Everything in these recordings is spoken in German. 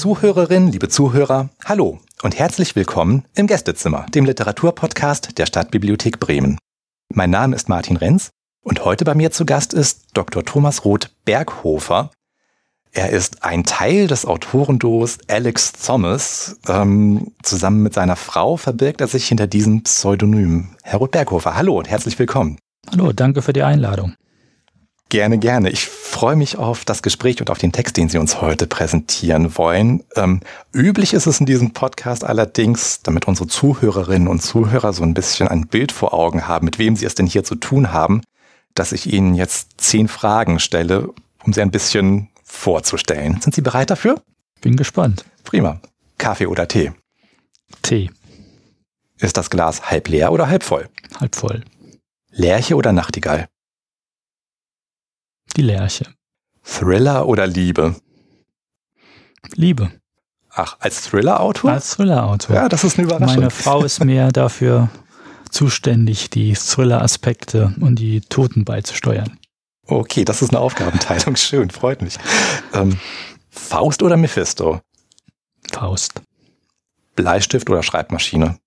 Zuhörerinnen, liebe Zuhörer, hallo und herzlich willkommen im Gästezimmer, dem Literaturpodcast der Stadtbibliothek Bremen. Mein Name ist Martin Renz und heute bei mir zu Gast ist Dr. Thomas Roth Berghofer. Er ist ein Teil des Autorenduos Alex Thomas. Ähm, zusammen mit seiner Frau verbirgt er sich hinter diesem Pseudonym. Herr Roth Berghofer, hallo und herzlich willkommen. Hallo, danke für die Einladung. Gerne, gerne. Ich freue mich auf das Gespräch und auf den Text, den Sie uns heute präsentieren wollen. Ähm, üblich ist es in diesem Podcast allerdings, damit unsere Zuhörerinnen und Zuhörer so ein bisschen ein Bild vor Augen haben, mit wem sie es denn hier zu tun haben, dass ich Ihnen jetzt zehn Fragen stelle, um Sie ein bisschen vorzustellen. Sind Sie bereit dafür? Bin gespannt. Prima. Kaffee oder Tee? Tee. Ist das Glas halb leer oder halb voll? Halb voll. Lerche oder Nachtigall? Die Lerche. Thriller oder Liebe? Liebe. Ach, als Thriller-Autor? Als Thriller-Autor. Ja, das ist eine Überraschung. Meine Frau ist mehr dafür zuständig, die Thriller-Aspekte und die Toten beizusteuern. Okay, das ist eine Aufgabenteilung. Schön, freut mich. Ähm, Faust oder Mephisto? Faust. Bleistift oder Schreibmaschine?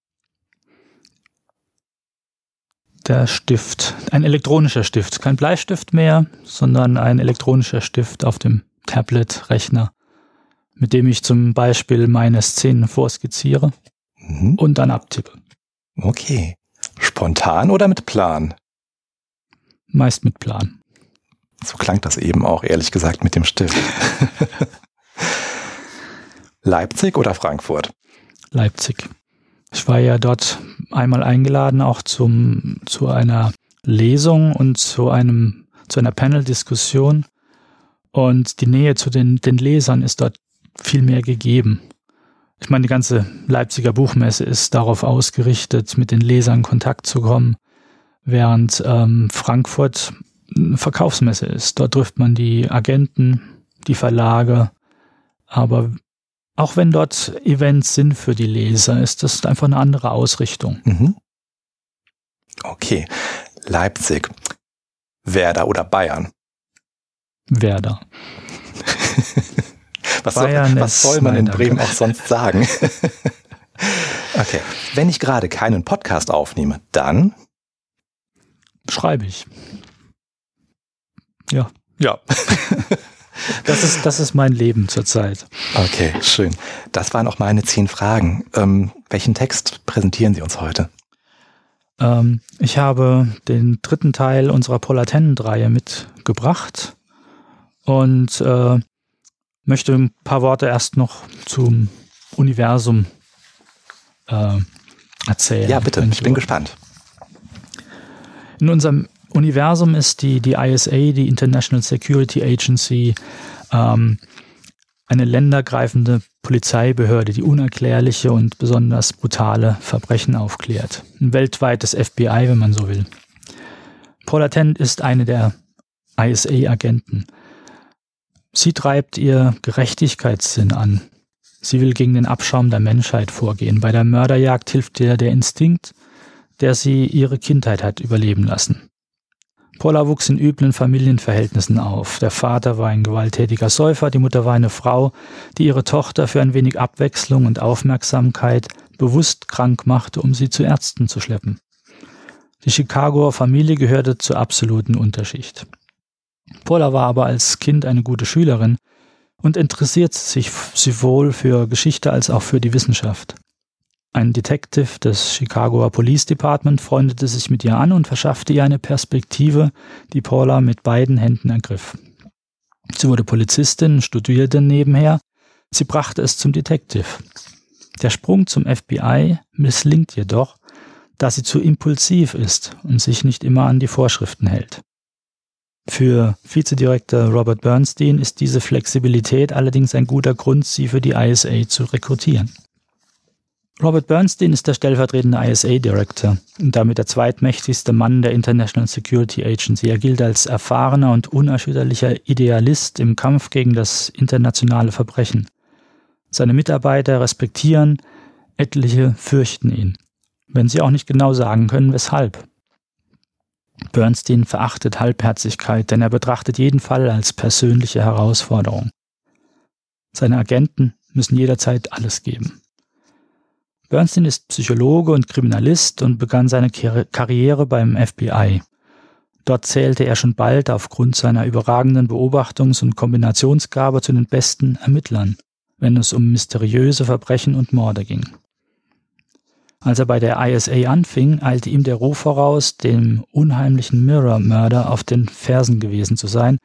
Der Stift. Ein elektronischer Stift. Kein Bleistift mehr, sondern ein elektronischer Stift auf dem Tablet-Rechner, mit dem ich zum Beispiel meine Szenen vorskizziere mhm. und dann abtippe. Okay. Spontan oder mit Plan? Meist mit Plan. So klang das eben auch, ehrlich gesagt, mit dem Stift. Leipzig oder Frankfurt? Leipzig. Ich war ja dort einmal eingeladen, auch zum, zu einer Lesung und zu einem, zu einer Panel-Diskussion. Und die Nähe zu den, den Lesern ist dort viel mehr gegeben. Ich meine, die ganze Leipziger Buchmesse ist darauf ausgerichtet, mit den Lesern in Kontakt zu kommen, während ähm, Frankfurt eine Verkaufsmesse ist. Dort trifft man die Agenten, die Verlage, aber auch wenn dort Events sind für die Leser, ist das einfach eine andere Ausrichtung. Mhm. Okay. Leipzig. Werder oder Bayern? Werder. was, Bayern soll, was soll man in Bremen auch sonst sagen? okay. Wenn ich gerade keinen Podcast aufnehme, dann schreibe ich. Ja. Ja. Das ist, das ist mein Leben zurzeit. Okay, schön. Das waren auch meine zehn Fragen. Ähm, welchen Text präsentieren Sie uns heute? Ähm, ich habe den dritten Teil unserer Polar-Tennant-Reihe mitgebracht und äh, möchte ein paar Worte erst noch zum Universum äh, erzählen. Ja, bitte, ich bin gespannt. In unserem Universum ist die, die ISA, die International Security Agency, ähm, eine ländergreifende Polizeibehörde, die unerklärliche und besonders brutale Verbrechen aufklärt. Ein weltweites FBI, wenn man so will. Paula Tent ist eine der ISA-Agenten. Sie treibt ihr Gerechtigkeitssinn an. Sie will gegen den Abschaum der Menschheit vorgehen. Bei der Mörderjagd hilft ihr der Instinkt, der sie ihre Kindheit hat überleben lassen. Paula wuchs in üblen Familienverhältnissen auf. Der Vater war ein gewalttätiger Säufer, die Mutter war eine Frau, die ihre Tochter für ein wenig Abwechslung und Aufmerksamkeit bewusst krank machte, um sie zu Ärzten zu schleppen. Die Chicagoer Familie gehörte zur absoluten Unterschicht. Paula war aber als Kind eine gute Schülerin und interessierte sich sowohl für Geschichte als auch für die Wissenschaft. Ein Detective des Chicagoer Police Department freundete sich mit ihr an und verschaffte ihr eine Perspektive, die Paula mit beiden Händen ergriff. Sie wurde Polizistin, studierte nebenher. Sie brachte es zum Detective. Der Sprung zum FBI misslingt jedoch, da sie zu impulsiv ist und sich nicht immer an die Vorschriften hält. Für Vizedirektor Robert Bernstein ist diese Flexibilität allerdings ein guter Grund, sie für die ISA zu rekrutieren. Robert Bernstein ist der stellvertretende ISA-Director und damit der zweitmächtigste Mann der International Security Agency. Er gilt als erfahrener und unerschütterlicher Idealist im Kampf gegen das internationale Verbrechen. Seine Mitarbeiter respektieren, etliche fürchten ihn, wenn sie auch nicht genau sagen können, weshalb. Bernstein verachtet Halbherzigkeit, denn er betrachtet jeden Fall als persönliche Herausforderung. Seine Agenten müssen jederzeit alles geben. Bernstein ist Psychologe und Kriminalist und begann seine Karriere beim FBI. Dort zählte er schon bald aufgrund seiner überragenden Beobachtungs- und Kombinationsgabe zu den besten Ermittlern, wenn es um mysteriöse Verbrechen und Morde ging. Als er bei der ISA anfing, eilte ihm der Ruf voraus, dem unheimlichen Mirror-Mörder auf den Fersen gewesen zu sein,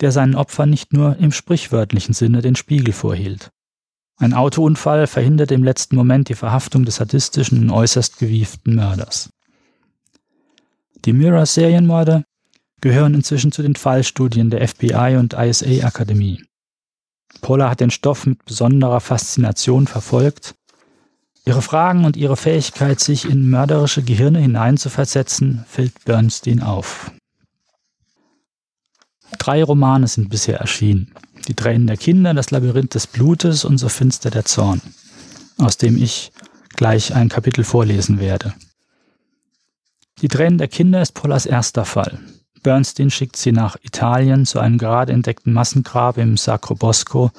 der seinen Opfern nicht nur im sprichwörtlichen Sinne den Spiegel vorhielt. Ein Autounfall verhinderte im letzten Moment die Verhaftung des sadistischen und äußerst gewieften Mörders. Die Mirror-Serienmorde gehören inzwischen zu den Fallstudien der FBI und ISA-Akademie. Paula hat den Stoff mit besonderer Faszination verfolgt Ihre Fragen und ihre Fähigkeit, sich in mörderische Gehirne hineinzuversetzen, fällt Bernstein auf. Drei Romane sind bisher erschienen. Die Tränen der Kinder, das Labyrinth des Blutes und so finster der Zorn, aus dem ich gleich ein Kapitel vorlesen werde. Die Tränen der Kinder ist Paulas erster Fall. Bernstein schickt sie nach Italien zu einem gerade entdeckten Massengrab im Sacro Bosco,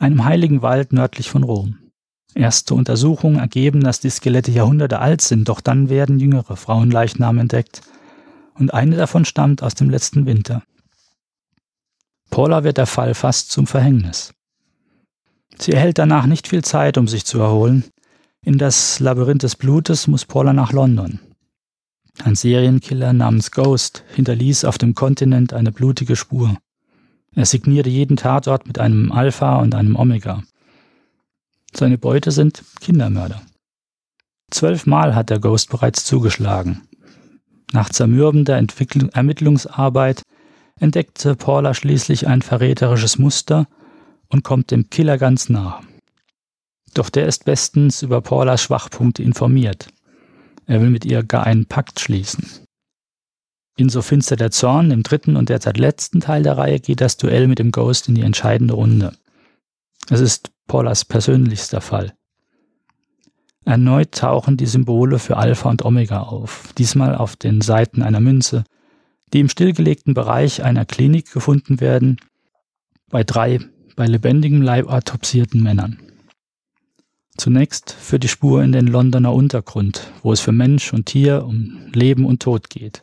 einem heiligen Wald nördlich von Rom. Erste Untersuchungen ergeben, dass die Skelette Jahrhunderte alt sind, doch dann werden jüngere Frauenleichname entdeckt und eine davon stammt aus dem letzten Winter. Paula wird der Fall fast zum Verhängnis. Sie erhält danach nicht viel Zeit, um sich zu erholen. In das Labyrinth des Blutes muss Paula nach London. Ein Serienkiller namens Ghost hinterließ auf dem Kontinent eine blutige Spur. Er signierte jeden Tatort mit einem Alpha und einem Omega. Seine Beute sind Kindermörder. Zwölfmal hat der Ghost bereits zugeschlagen. Nach zermürbender Entwickl Ermittlungsarbeit entdeckte Paula schließlich ein verräterisches Muster und kommt dem Killer ganz nah. Doch der ist bestens über Paulas Schwachpunkte informiert. Er will mit ihr gar einen Pakt schließen. In So finster der Zorn, im dritten und derzeit letzten Teil der Reihe, geht das Duell mit dem Ghost in die entscheidende Runde. Es ist Paulas persönlichster Fall. Erneut tauchen die Symbole für Alpha und Omega auf, diesmal auf den Seiten einer Münze, die im stillgelegten Bereich einer Klinik gefunden werden, bei drei bei lebendigem Leib autopsierten Männern. Zunächst für die Spur in den Londoner Untergrund, wo es für Mensch und Tier um Leben und Tod geht.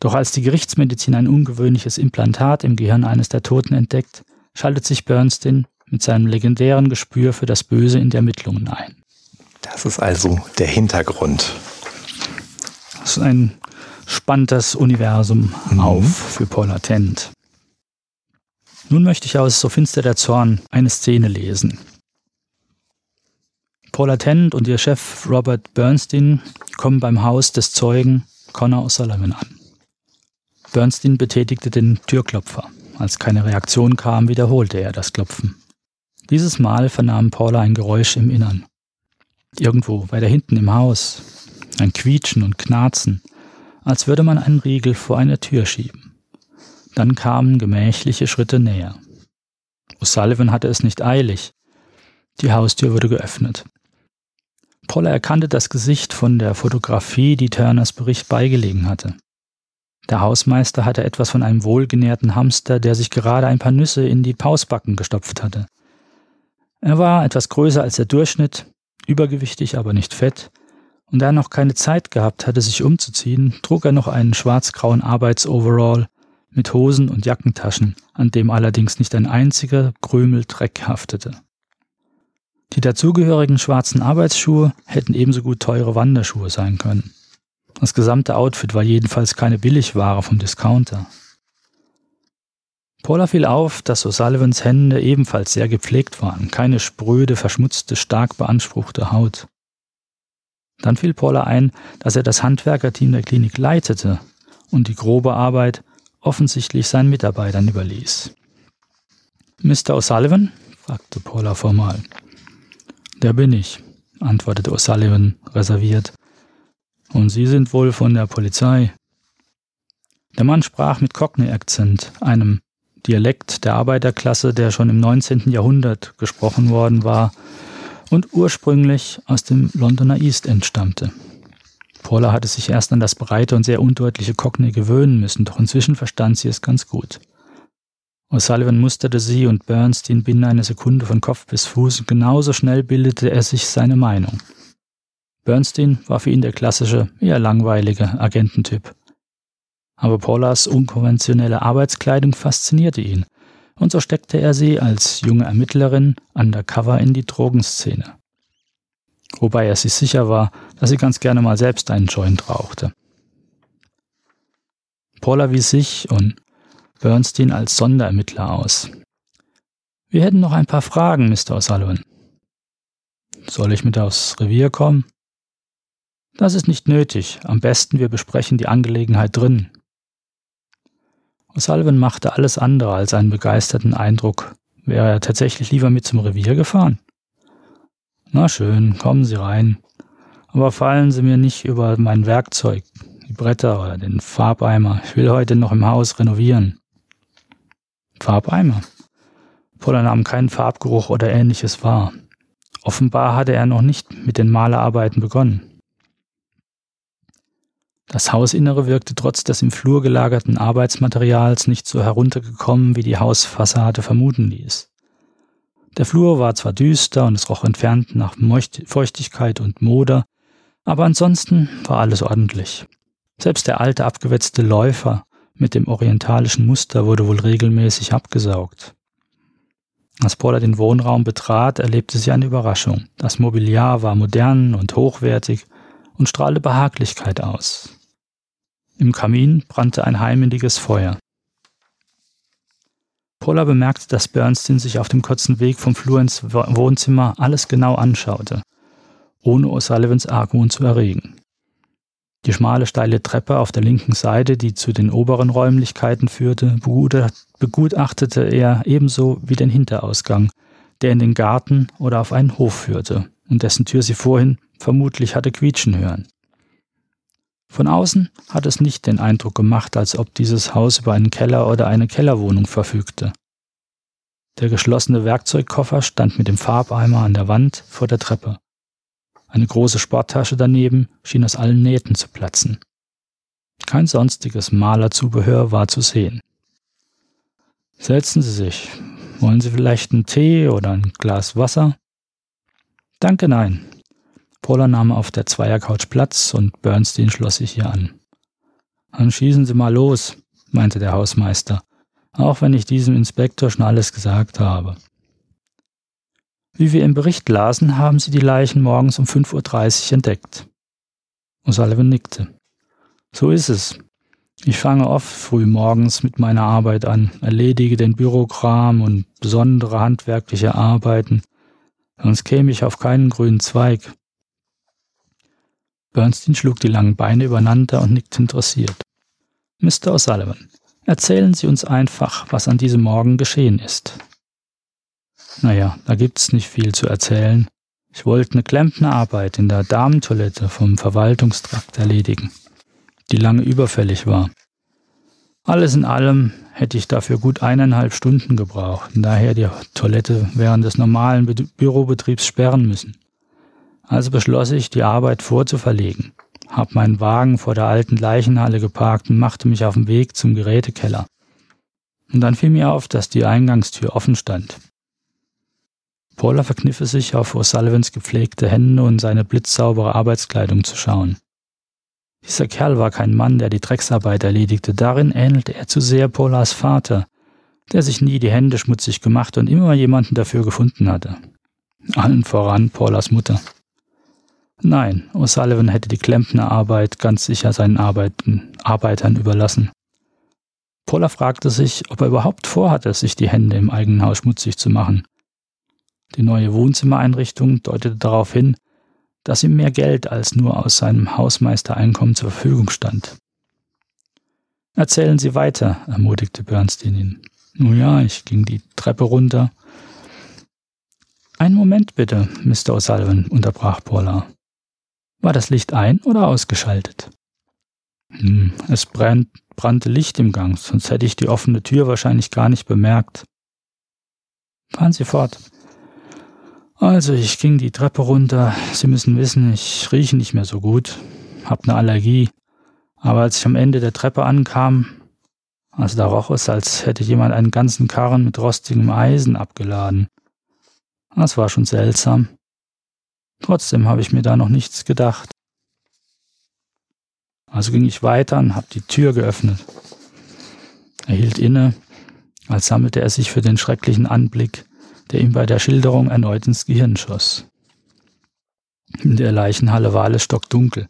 Doch als die Gerichtsmedizin ein ungewöhnliches Implantat im Gehirn eines der Toten entdeckt, schaltet sich Bernstein mit seinem legendären Gespür für das Böse in die Ermittlungen ein. Das ist also der Hintergrund. Das ist ein spannendes Universum mhm. auf für Paul Attent. Nun möchte ich aus So finster der Zorn eine Szene lesen. Paul Attent und ihr Chef Robert Bernstein kommen beim Haus des Zeugen Connor O'Sullivan an. Bernstein betätigte den Türklopfer. Als keine Reaktion kam, wiederholte er das Klopfen. Dieses Mal vernahm Paula ein Geräusch im Innern. Irgendwo weiter hinten im Haus. Ein Quietschen und Knarzen, als würde man einen Riegel vor eine Tür schieben. Dann kamen gemächliche Schritte näher. O'Sullivan hatte es nicht eilig. Die Haustür wurde geöffnet. Paula erkannte das Gesicht von der Fotografie, die Turners Bericht beigelegen hatte. Der Hausmeister hatte etwas von einem wohlgenährten Hamster, der sich gerade ein paar Nüsse in die Pausbacken gestopft hatte. Er war etwas größer als der Durchschnitt, übergewichtig, aber nicht fett, und da er noch keine Zeit gehabt hatte, sich umzuziehen, trug er noch einen schwarzgrauen Arbeitsoverall mit Hosen und Jackentaschen, an dem allerdings nicht ein einziger Krümel Dreck haftete. Die dazugehörigen schwarzen Arbeitsschuhe hätten ebenso gut teure Wanderschuhe sein können. Das gesamte Outfit war jedenfalls keine Billigware vom Discounter. Paula fiel auf, dass O'Sullivans Hände ebenfalls sehr gepflegt waren, keine spröde, verschmutzte, stark beanspruchte Haut. Dann fiel Paula ein, dass er das Handwerkerteam der Klinik leitete und die grobe Arbeit offensichtlich seinen Mitarbeitern überließ. Mr. O'Sullivan? fragte Paula formal. Der bin ich, antwortete O'Sullivan reserviert. Und Sie sind wohl von der Polizei? Der Mann sprach mit Cockney-Akzent, einem Dialekt der Arbeiterklasse, der schon im 19. Jahrhundert gesprochen worden war und ursprünglich aus dem Londoner East entstammte. Paula hatte sich erst an das breite und sehr undeutliche Cockney gewöhnen müssen, doch inzwischen verstand sie es ganz gut. O'Sullivan musterte sie und Bernstein binnen einer Sekunde von Kopf bis Fuß und genauso schnell bildete er sich seine Meinung. Bernstein war für ihn der klassische, eher langweilige Agententyp. Aber Paulas unkonventionelle Arbeitskleidung faszinierte ihn, und so steckte er sie als junge Ermittlerin undercover in die Drogenszene. Wobei er sich sicher war, dass sie ganz gerne mal selbst einen Joint rauchte. Paula wies sich und Bernstein als Sonderermittler aus. Wir hätten noch ein paar Fragen, Mr. O'Sullivan. Soll ich mit aufs Revier kommen? Das ist nicht nötig. Am besten wir besprechen die Angelegenheit drin. O'Sullivan machte alles andere als einen begeisterten Eindruck. Wäre er tatsächlich lieber mit zum Revier gefahren? Na schön, kommen Sie rein. Aber fallen Sie mir nicht über mein Werkzeug, die Bretter oder den Farbeimer. Ich will heute noch im Haus renovieren. Farbeimer. Poller nahm keinen Farbgeruch oder ähnliches wahr. Offenbar hatte er noch nicht mit den Malerarbeiten begonnen. Das Hausinnere wirkte trotz des im Flur gelagerten Arbeitsmaterials nicht so heruntergekommen, wie die Hausfassade vermuten ließ. Der Flur war zwar düster und es roch entfernt nach Feuchtigkeit und Moder, aber ansonsten war alles ordentlich. Selbst der alte abgewetzte Läufer mit dem orientalischen Muster wurde wohl regelmäßig abgesaugt. Als Paula den Wohnraum betrat, erlebte sie eine Überraschung. Das Mobiliar war modern und hochwertig und strahlte Behaglichkeit aus. Im Kamin brannte ein heimeliges Feuer. Paula bemerkte, dass Bernstein sich auf dem kurzen Weg vom Flur ins Wohnzimmer alles genau anschaute, ohne O'Sullivans Argwohn zu erregen. Die schmale, steile Treppe auf der linken Seite, die zu den oberen Räumlichkeiten führte, begutachtete er ebenso wie den Hinterausgang, der in den Garten oder auf einen Hof führte und dessen Tür sie vorhin vermutlich hatte quietschen hören. Von außen hat es nicht den Eindruck gemacht, als ob dieses Haus über einen Keller oder eine Kellerwohnung verfügte. Der geschlossene Werkzeugkoffer stand mit dem Farbeimer an der Wand vor der Treppe. Eine große Sporttasche daneben schien aus allen Nähten zu platzen. Kein sonstiges Malerzubehör war zu sehen. Setzen Sie sich. Wollen Sie vielleicht einen Tee oder ein Glas Wasser? Danke, nein. Paula nahm auf der Zweiercouch Platz und Bernstein schloss sich ihr an. Dann schießen Sie mal los, meinte der Hausmeister, auch wenn ich diesem Inspektor schon alles gesagt habe. Wie wir im Bericht lasen, haben sie die Leichen morgens um 5.30 Uhr entdeckt. O'Sullivan nickte. So ist es. Ich fange oft früh morgens mit meiner Arbeit an, erledige den Bürokram und besondere handwerkliche Arbeiten, sonst käme ich auf keinen grünen Zweig. Bernstein schlug die langen Beine übereinander und nickte interessiert. Mr. O'Sullivan, erzählen Sie uns einfach, was an diesem Morgen geschehen ist. Naja, da gibt's nicht viel zu erzählen. Ich wollte eine Klempnerarbeit in der Damentoilette vom Verwaltungstrakt erledigen, die lange überfällig war. Alles in allem hätte ich dafür gut eineinhalb Stunden gebraucht und daher die Toilette während des normalen Be Bürobetriebs sperren müssen. Also beschloss ich, die Arbeit vorzuverlegen, hab meinen Wagen vor der alten Leichenhalle geparkt und machte mich auf den Weg zum Gerätekeller. Und dann fiel mir auf, dass die Eingangstür offen stand. Paula verkniff es sich, auf O'Sullivans gepflegte Hände und seine blitzsaubere Arbeitskleidung zu schauen. Dieser Kerl war kein Mann, der die Drecksarbeit erledigte. Darin ähnelte er zu sehr Paulas Vater, der sich nie die Hände schmutzig gemacht und immer jemanden dafür gefunden hatte. Allen voran Paulas Mutter. Nein, O'Sullivan hätte die Klempnerarbeit ganz sicher seinen Arbeiten, Arbeitern überlassen. Paula fragte sich, ob er überhaupt vorhatte, sich die Hände im eigenen Haus schmutzig zu machen. Die neue Wohnzimmereinrichtung deutete darauf hin, dass ihm mehr Geld als nur aus seinem Hausmeistereinkommen zur Verfügung stand. Erzählen Sie weiter, ermutigte Bernstein ihn. Nun ja, ich ging die Treppe runter. Einen Moment bitte, Mr. O'Sullivan, unterbrach Paula. War das Licht ein oder ausgeschaltet? Hm, es brennt, brannte Licht im Gang, sonst hätte ich die offene Tür wahrscheinlich gar nicht bemerkt. Fahren Sie fort. Also ich ging die Treppe runter. Sie müssen wissen, ich rieche nicht mehr so gut, hab ne Allergie. Aber als ich am Ende der Treppe ankam, Also da roch es, als hätte jemand einen ganzen Karren mit rostigem Eisen abgeladen. Das war schon seltsam. Trotzdem habe ich mir da noch nichts gedacht. Also ging ich weiter und habe die Tür geöffnet. Er hielt inne, als sammelte er sich für den schrecklichen Anblick, der ihm bei der Schilderung erneut ins Gehirn schoss. In der Leichenhalle war alles stockdunkel.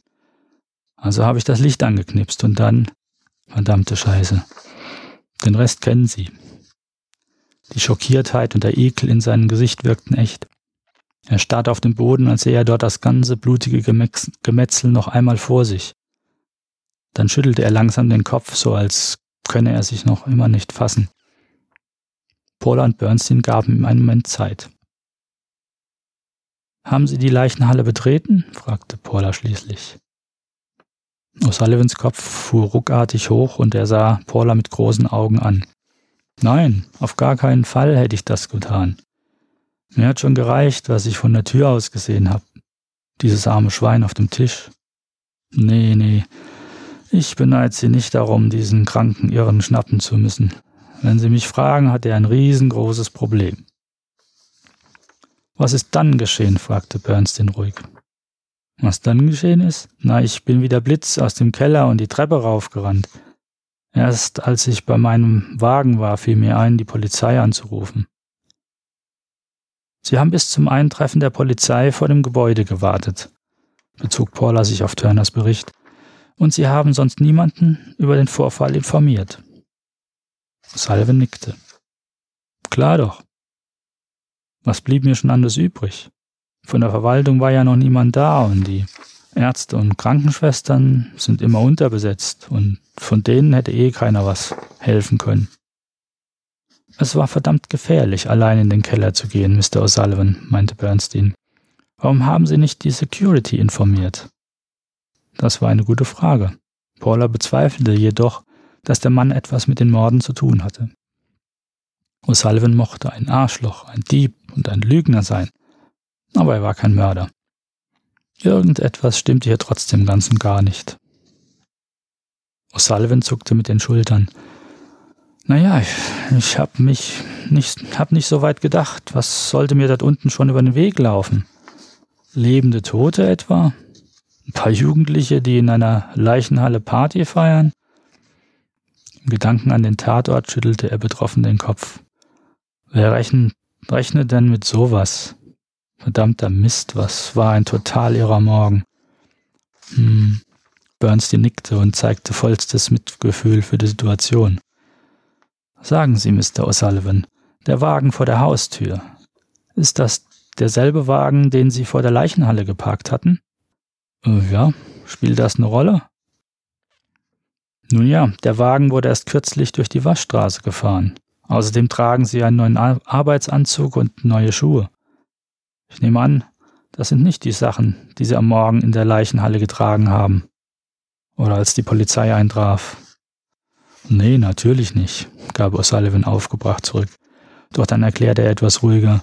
Also habe ich das Licht angeknipst und dann, verdammte Scheiße, den Rest kennen Sie. Die Schockiertheit und der Ekel in seinem Gesicht wirkten echt. Er starrte auf den Boden, als sähe er dort das ganze blutige Gemetzel noch einmal vor sich. Dann schüttelte er langsam den Kopf, so als könne er sich noch immer nicht fassen. Paula und Bernstein gaben ihm einen Moment Zeit. Haben Sie die Leichenhalle betreten? fragte Paula schließlich. O'Sullivans Kopf fuhr ruckartig hoch und er sah Paula mit großen Augen an. Nein, auf gar keinen Fall hätte ich das getan. Mir hat schon gereicht, was ich von der Tür aus gesehen habe. Dieses arme Schwein auf dem Tisch. Nee, nee. Ich beneide Sie nicht darum, diesen kranken Irren schnappen zu müssen. Wenn Sie mich fragen, hat er ein riesengroßes Problem. Was ist dann geschehen? fragte Bernstein ruhig. Was dann geschehen ist? Na, ich bin wie der Blitz aus dem Keller und die Treppe raufgerannt. Erst als ich bei meinem Wagen war, fiel mir ein, die Polizei anzurufen. Sie haben bis zum Eintreffen der Polizei vor dem Gebäude gewartet, bezog Paula sich auf Turners Bericht, und Sie haben sonst niemanden über den Vorfall informiert. Salve nickte. Klar doch. Was blieb mir schon anders übrig? Von der Verwaltung war ja noch niemand da und die Ärzte und Krankenschwestern sind immer unterbesetzt und von denen hätte eh keiner was helfen können. Es war verdammt gefährlich, allein in den Keller zu gehen, Mr. O'Sullivan, meinte Bernstein. Warum haben Sie nicht die Security informiert? Das war eine gute Frage. Paula bezweifelte jedoch, dass der Mann etwas mit den Morden zu tun hatte. O'Sullivan mochte ein Arschloch, ein Dieb und ein Lügner sein, aber er war kein Mörder. Irgendetwas stimmte hier trotzdem ganz und gar nicht. O'Sullivan zuckte mit den Schultern. Naja, ich, ich hab mich nicht, hab nicht so weit gedacht. Was sollte mir dort unten schon über den Weg laufen? Lebende Tote etwa? Ein paar Jugendliche, die in einer Leichenhalle Party feiern? Im Gedanken an den Tatort schüttelte er betroffen den Kopf. Wer rechnet, rechnet denn mit sowas? Verdammter Mist, was war ein total irrer Morgen. Hm. Bernstein nickte und zeigte vollstes Mitgefühl für die Situation. Sagen Sie, Mr. O'Sullivan, der Wagen vor der Haustür, ist das derselbe Wagen, den Sie vor der Leichenhalle geparkt hatten? Äh, ja, spielt das eine Rolle? Nun ja, der Wagen wurde erst kürzlich durch die Waschstraße gefahren. Außerdem tragen Sie einen neuen Arbeitsanzug und neue Schuhe. Ich nehme an, das sind nicht die Sachen, die Sie am Morgen in der Leichenhalle getragen haben. Oder als die Polizei eintraf. Nee, natürlich nicht, gab O'Sullivan aufgebracht zurück. Doch dann erklärte er etwas ruhiger.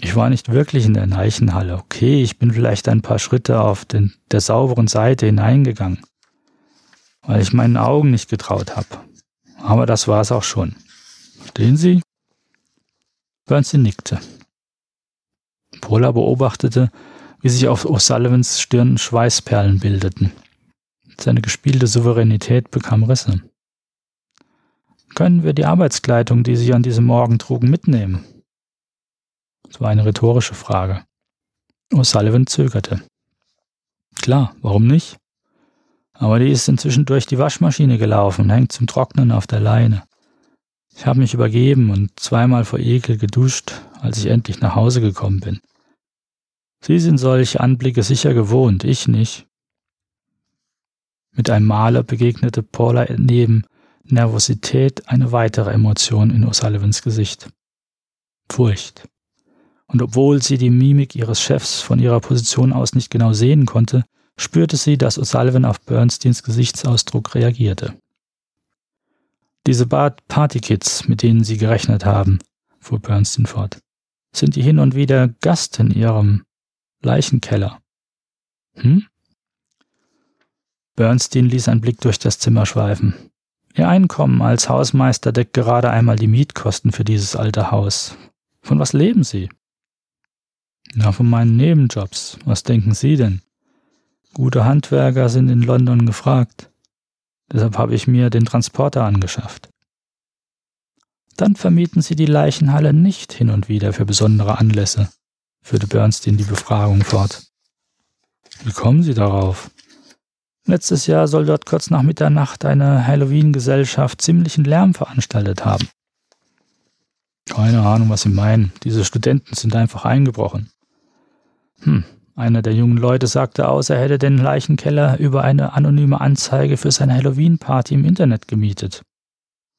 Ich war nicht wirklich in der Leichenhalle. Okay, ich bin vielleicht ein paar Schritte auf den, der sauberen Seite hineingegangen, weil ich meinen Augen nicht getraut habe. Aber das war es auch schon. Stehen Sie? Bernstein nickte. Paula beobachtete, wie sich auf O'Sullivans Stirn Schweißperlen bildeten. Seine gespielte Souveränität bekam Risse. Können wir die Arbeitskleidung, die Sie an diesem Morgen trugen, mitnehmen? Das war eine rhetorische Frage. O'Sullivan zögerte. Klar, warum nicht? Aber die ist inzwischen durch die Waschmaschine gelaufen und hängt zum Trocknen auf der Leine. Ich habe mich übergeben und zweimal vor Ekel geduscht, als ich endlich nach Hause gekommen bin. Sie sind solche Anblicke sicher gewohnt, ich nicht. Mit einem Maler begegnete Paula neben Nervosität eine weitere Emotion in O'Sullivans Gesicht. Furcht. Und obwohl sie die Mimik ihres Chefs von ihrer Position aus nicht genau sehen konnte, spürte sie, dass O'Sullivan auf Bernsteins Gesichtsausdruck reagierte. Diese Partykids, mit denen Sie gerechnet haben, fuhr Bernstein fort, sind die hin und wieder Gast in Ihrem Leichenkeller. Hm? Bernstein ließ einen Blick durch das Zimmer schweifen. Ihr Einkommen als Hausmeister deckt gerade einmal die Mietkosten für dieses alte Haus. Von was leben Sie? Na, von meinen Nebenjobs. Was denken Sie denn? Gute Handwerker sind in London gefragt. Deshalb habe ich mir den Transporter angeschafft. Dann vermieten Sie die Leichenhalle nicht hin und wieder für besondere Anlässe, führte Bernstein die Befragung fort. Wie kommen Sie darauf? Letztes Jahr soll dort kurz nach Mitternacht eine Halloween-Gesellschaft ziemlichen Lärm veranstaltet haben. Keine Ahnung, was Sie meinen. Diese Studenten sind einfach eingebrochen. Hm, einer der jungen Leute sagte aus, er hätte den Leichenkeller über eine anonyme Anzeige für seine Halloween-Party im Internet gemietet.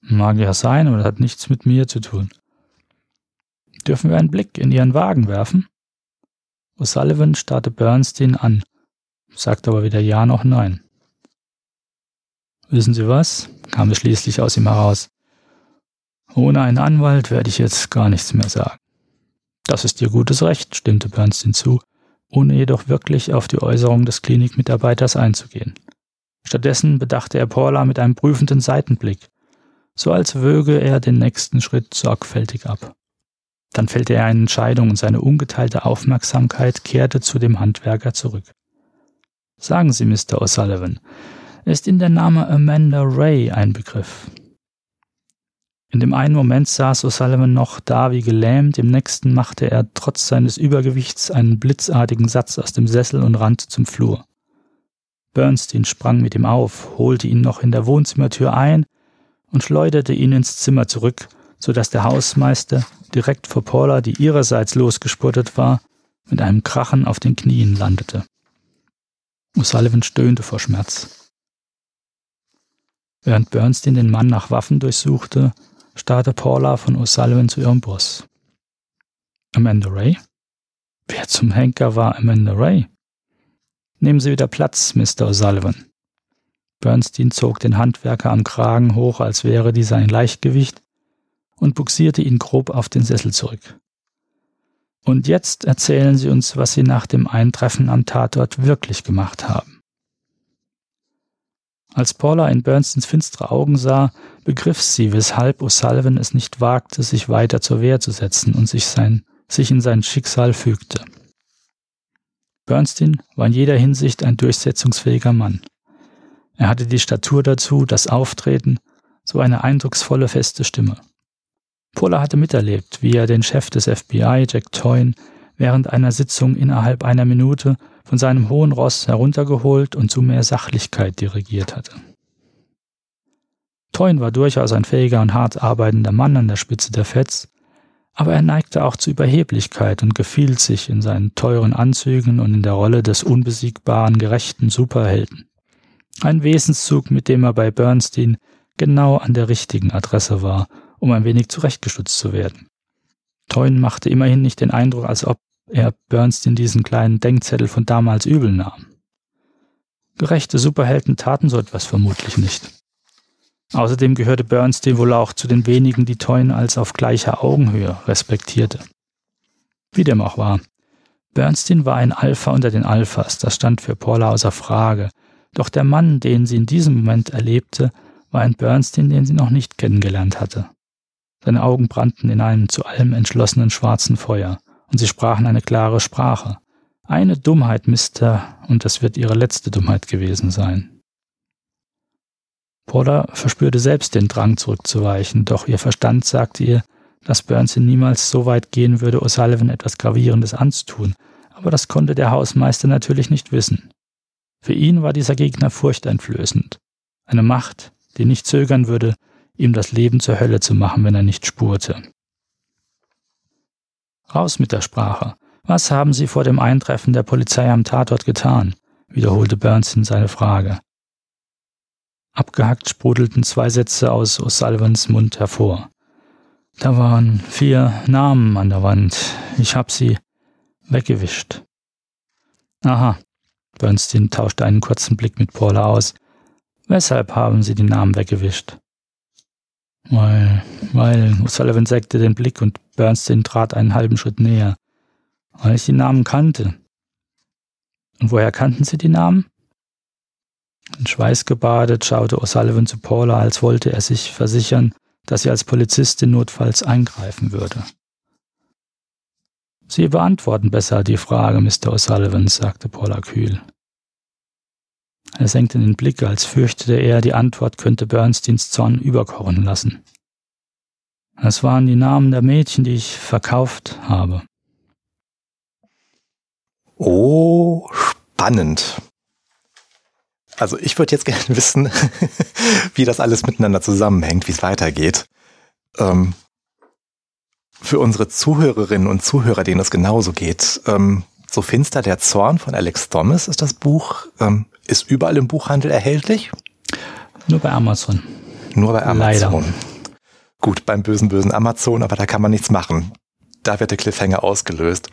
Mag ja sein, aber das hat nichts mit mir zu tun. Dürfen wir einen Blick in Ihren Wagen werfen? O'Sullivan starrte Bernstein an, sagte aber weder ja noch nein. Wissen Sie was? kam es schließlich aus ihm heraus. Ohne einen Anwalt werde ich jetzt gar nichts mehr sagen. Das ist Ihr gutes Recht, stimmte Bernstein zu, ohne jedoch wirklich auf die Äußerung des Klinikmitarbeiters einzugehen. Stattdessen bedachte er Paula mit einem prüfenden Seitenblick, so als wöge er den nächsten Schritt sorgfältig ab. Dann fällte er eine Entscheidung und seine ungeteilte Aufmerksamkeit kehrte zu dem Handwerker zurück. Sagen Sie, Mr. O'Sullivan, ist Ihnen der Name Amanda Ray ein Begriff? In dem einen Moment saß O'Sullivan noch da wie gelähmt, im nächsten machte er trotz seines Übergewichts einen blitzartigen Satz aus dem Sessel und rannte zum Flur. Bernstein sprang mit ihm auf, holte ihn noch in der Wohnzimmertür ein und schleuderte ihn ins Zimmer zurück, so dass der Hausmeister direkt vor Paula, die ihrerseits losgespurtet war, mit einem Krachen auf den Knien landete. O'Sullivan stöhnte vor Schmerz. Während Bernstein den Mann nach Waffen durchsuchte, starrte Paula von O'Sullivan zu ihrem Boss. Amanda Ray? Wer zum Henker war Amanda Ray? Nehmen Sie wieder Platz, Mr. O'Sullivan. Bernstein zog den Handwerker am Kragen hoch, als wäre dieser ein Leichtgewicht, und buxierte ihn grob auf den Sessel zurück. Und jetzt erzählen Sie uns, was Sie nach dem Eintreffen am Tatort wirklich gemacht haben. Als Paula in Bernsteins finstere Augen sah, begriff sie, weshalb O'Sullivan es nicht wagte, sich weiter zur Wehr zu setzen und sich, sein, sich in sein Schicksal fügte. Bernstein war in jeder Hinsicht ein durchsetzungsfähiger Mann. Er hatte die Statur dazu, das Auftreten, so eine eindrucksvolle, feste Stimme. Paula hatte miterlebt, wie er den Chef des FBI, Jack Toyne, während einer Sitzung innerhalb einer Minute von seinem hohen Ross heruntergeholt und zu mehr Sachlichkeit dirigiert hatte. Toyn war durchaus ein fähiger und hart arbeitender Mann an der Spitze der Feds, aber er neigte auch zu Überheblichkeit und gefiel sich in seinen teuren Anzügen und in der Rolle des unbesiegbaren, gerechten Superhelden. Ein Wesenszug, mit dem er bei Bernstein genau an der richtigen Adresse war, um ein wenig zurechtgestutzt zu werden. Toyn machte immerhin nicht den Eindruck, als ob er Bernstein diesen kleinen Denkzettel von damals übel nahm. Gerechte Superhelden taten so etwas vermutlich nicht. Außerdem gehörte Bernstein wohl auch zu den wenigen, die Toyn als auf gleicher Augenhöhe respektierte. Wie dem auch war. Bernstein war ein Alpha unter den Alphas, das stand für Paula außer Frage. Doch der Mann, den sie in diesem Moment erlebte, war ein Bernstein, den sie noch nicht kennengelernt hatte. Seine Augen brannten in einem zu allem entschlossenen schwarzen Feuer und sie sprachen eine klare Sprache. Eine Dummheit, Mister, und das wird ihre letzte Dummheit gewesen sein. Paula verspürte selbst den Drang zurückzuweichen, doch ihr Verstand sagte ihr, dass Bernstein niemals so weit gehen würde, O'Sullivan etwas Gravierendes anzutun, aber das konnte der Hausmeister natürlich nicht wissen. Für ihn war dieser Gegner furchteinflößend, eine Macht, die nicht zögern würde, ihm das Leben zur Hölle zu machen, wenn er nicht spurte. Raus mit der Sprache. Was haben Sie vor dem Eintreffen der Polizei am Tatort getan? wiederholte Bernstein seine Frage. Abgehackt sprudelten zwei Sätze aus O'Sullivans Mund hervor. Da waren vier Namen an der Wand. Ich hab sie weggewischt. Aha. Bernstein tauschte einen kurzen Blick mit Paula aus. Weshalb haben Sie die Namen weggewischt? Weil, weil O'Sullivan sägte den Blick und Bernstein trat einen halben Schritt näher. Weil ich die Namen kannte. Und woher kannten Sie die Namen? In Schweiß gebadet schaute O'Sullivan zu Paula, als wollte er sich versichern, dass sie als Polizistin notfalls eingreifen würde. Sie beantworten besser die Frage, Mr. O'Sullivan, sagte Paula kühl. Er senkte den Blick, als fürchtete er, die Antwort könnte Bernsteins Zorn überkochen lassen. Es waren die Namen der Mädchen, die ich verkauft habe. Oh, spannend. Also ich würde jetzt gerne wissen, wie das alles miteinander zusammenhängt, wie es weitergeht. Ähm, für unsere Zuhörerinnen und Zuhörer, denen es genauso geht, ähm, so finster der Zorn von Alex Thomas ist das Buch, ähm, ist überall im Buchhandel erhältlich? Nur bei Amazon. Nur bei Amazon. Leider. Gut, beim bösen, bösen Amazon, aber da kann man nichts machen. Da wird der Cliffhanger ausgelöst.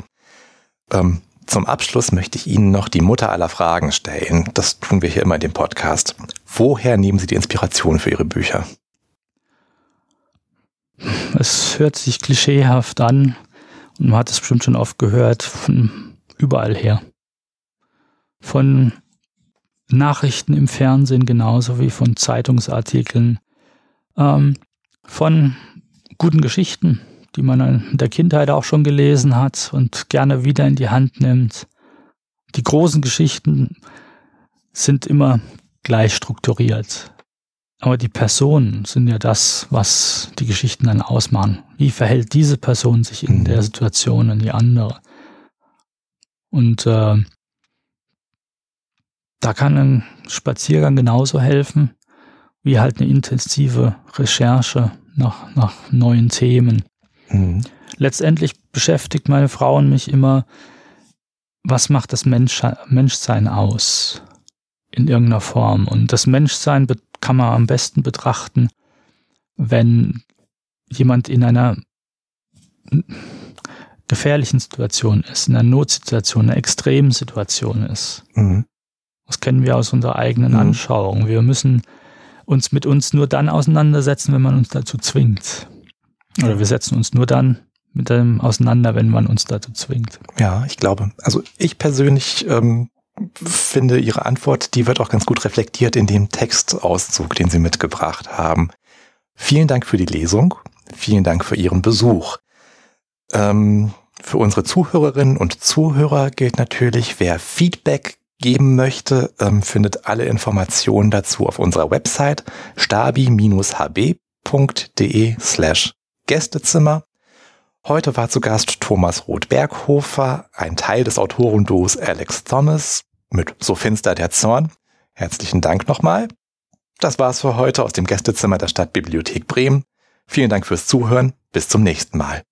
Ähm, zum Abschluss möchte ich Ihnen noch die Mutter aller Fragen stellen. Das tun wir hier immer in dem Podcast. Woher nehmen Sie die Inspiration für Ihre Bücher? Es hört sich klischeehaft an und man hat es bestimmt schon oft gehört, von überall her. Von Nachrichten im Fernsehen genauso wie von Zeitungsartikeln, ähm, von guten Geschichten, die man in der Kindheit auch schon gelesen hat und gerne wieder in die Hand nimmt. Die großen Geschichten sind immer gleich strukturiert. Aber die Personen sind ja das, was die Geschichten dann ausmachen. Wie verhält diese Person sich in der mhm. Situation an die andere? Und äh, da kann ein Spaziergang genauso helfen, wie halt eine intensive Recherche nach, nach neuen Themen. Mhm. Letztendlich beschäftigt meine Frau und mich immer, was macht das Mensch, Menschsein aus in irgendeiner Form. Und das Menschsein kann man am besten betrachten, wenn jemand in einer gefährlichen Situation ist, in einer Notsituation, einer extremen Situation ist. Mhm. Das kennen wir aus unserer eigenen mhm. Anschauung. Wir müssen uns mit uns nur dann auseinandersetzen, wenn man uns dazu zwingt. Oder wir setzen uns nur dann mit dem auseinander, wenn man uns dazu zwingt. Ja, ich glaube. Also ich persönlich ähm, finde Ihre Antwort, die wird auch ganz gut reflektiert in dem Textauszug, den Sie mitgebracht haben. Vielen Dank für die Lesung. Vielen Dank für Ihren Besuch. Ähm, für unsere Zuhörerinnen und Zuhörer gilt natürlich, wer Feedback geben möchte, ähm, findet alle Informationen dazu auf unserer Website stabi-hb.de slash Gästezimmer. Heute war zu Gast Thomas Roth-Berghofer, ein Teil des Autorenduos Alex Thomas mit So finster der Zorn. Herzlichen Dank nochmal. Das war's für heute aus dem Gästezimmer der Stadtbibliothek Bremen. Vielen Dank fürs Zuhören. Bis zum nächsten Mal.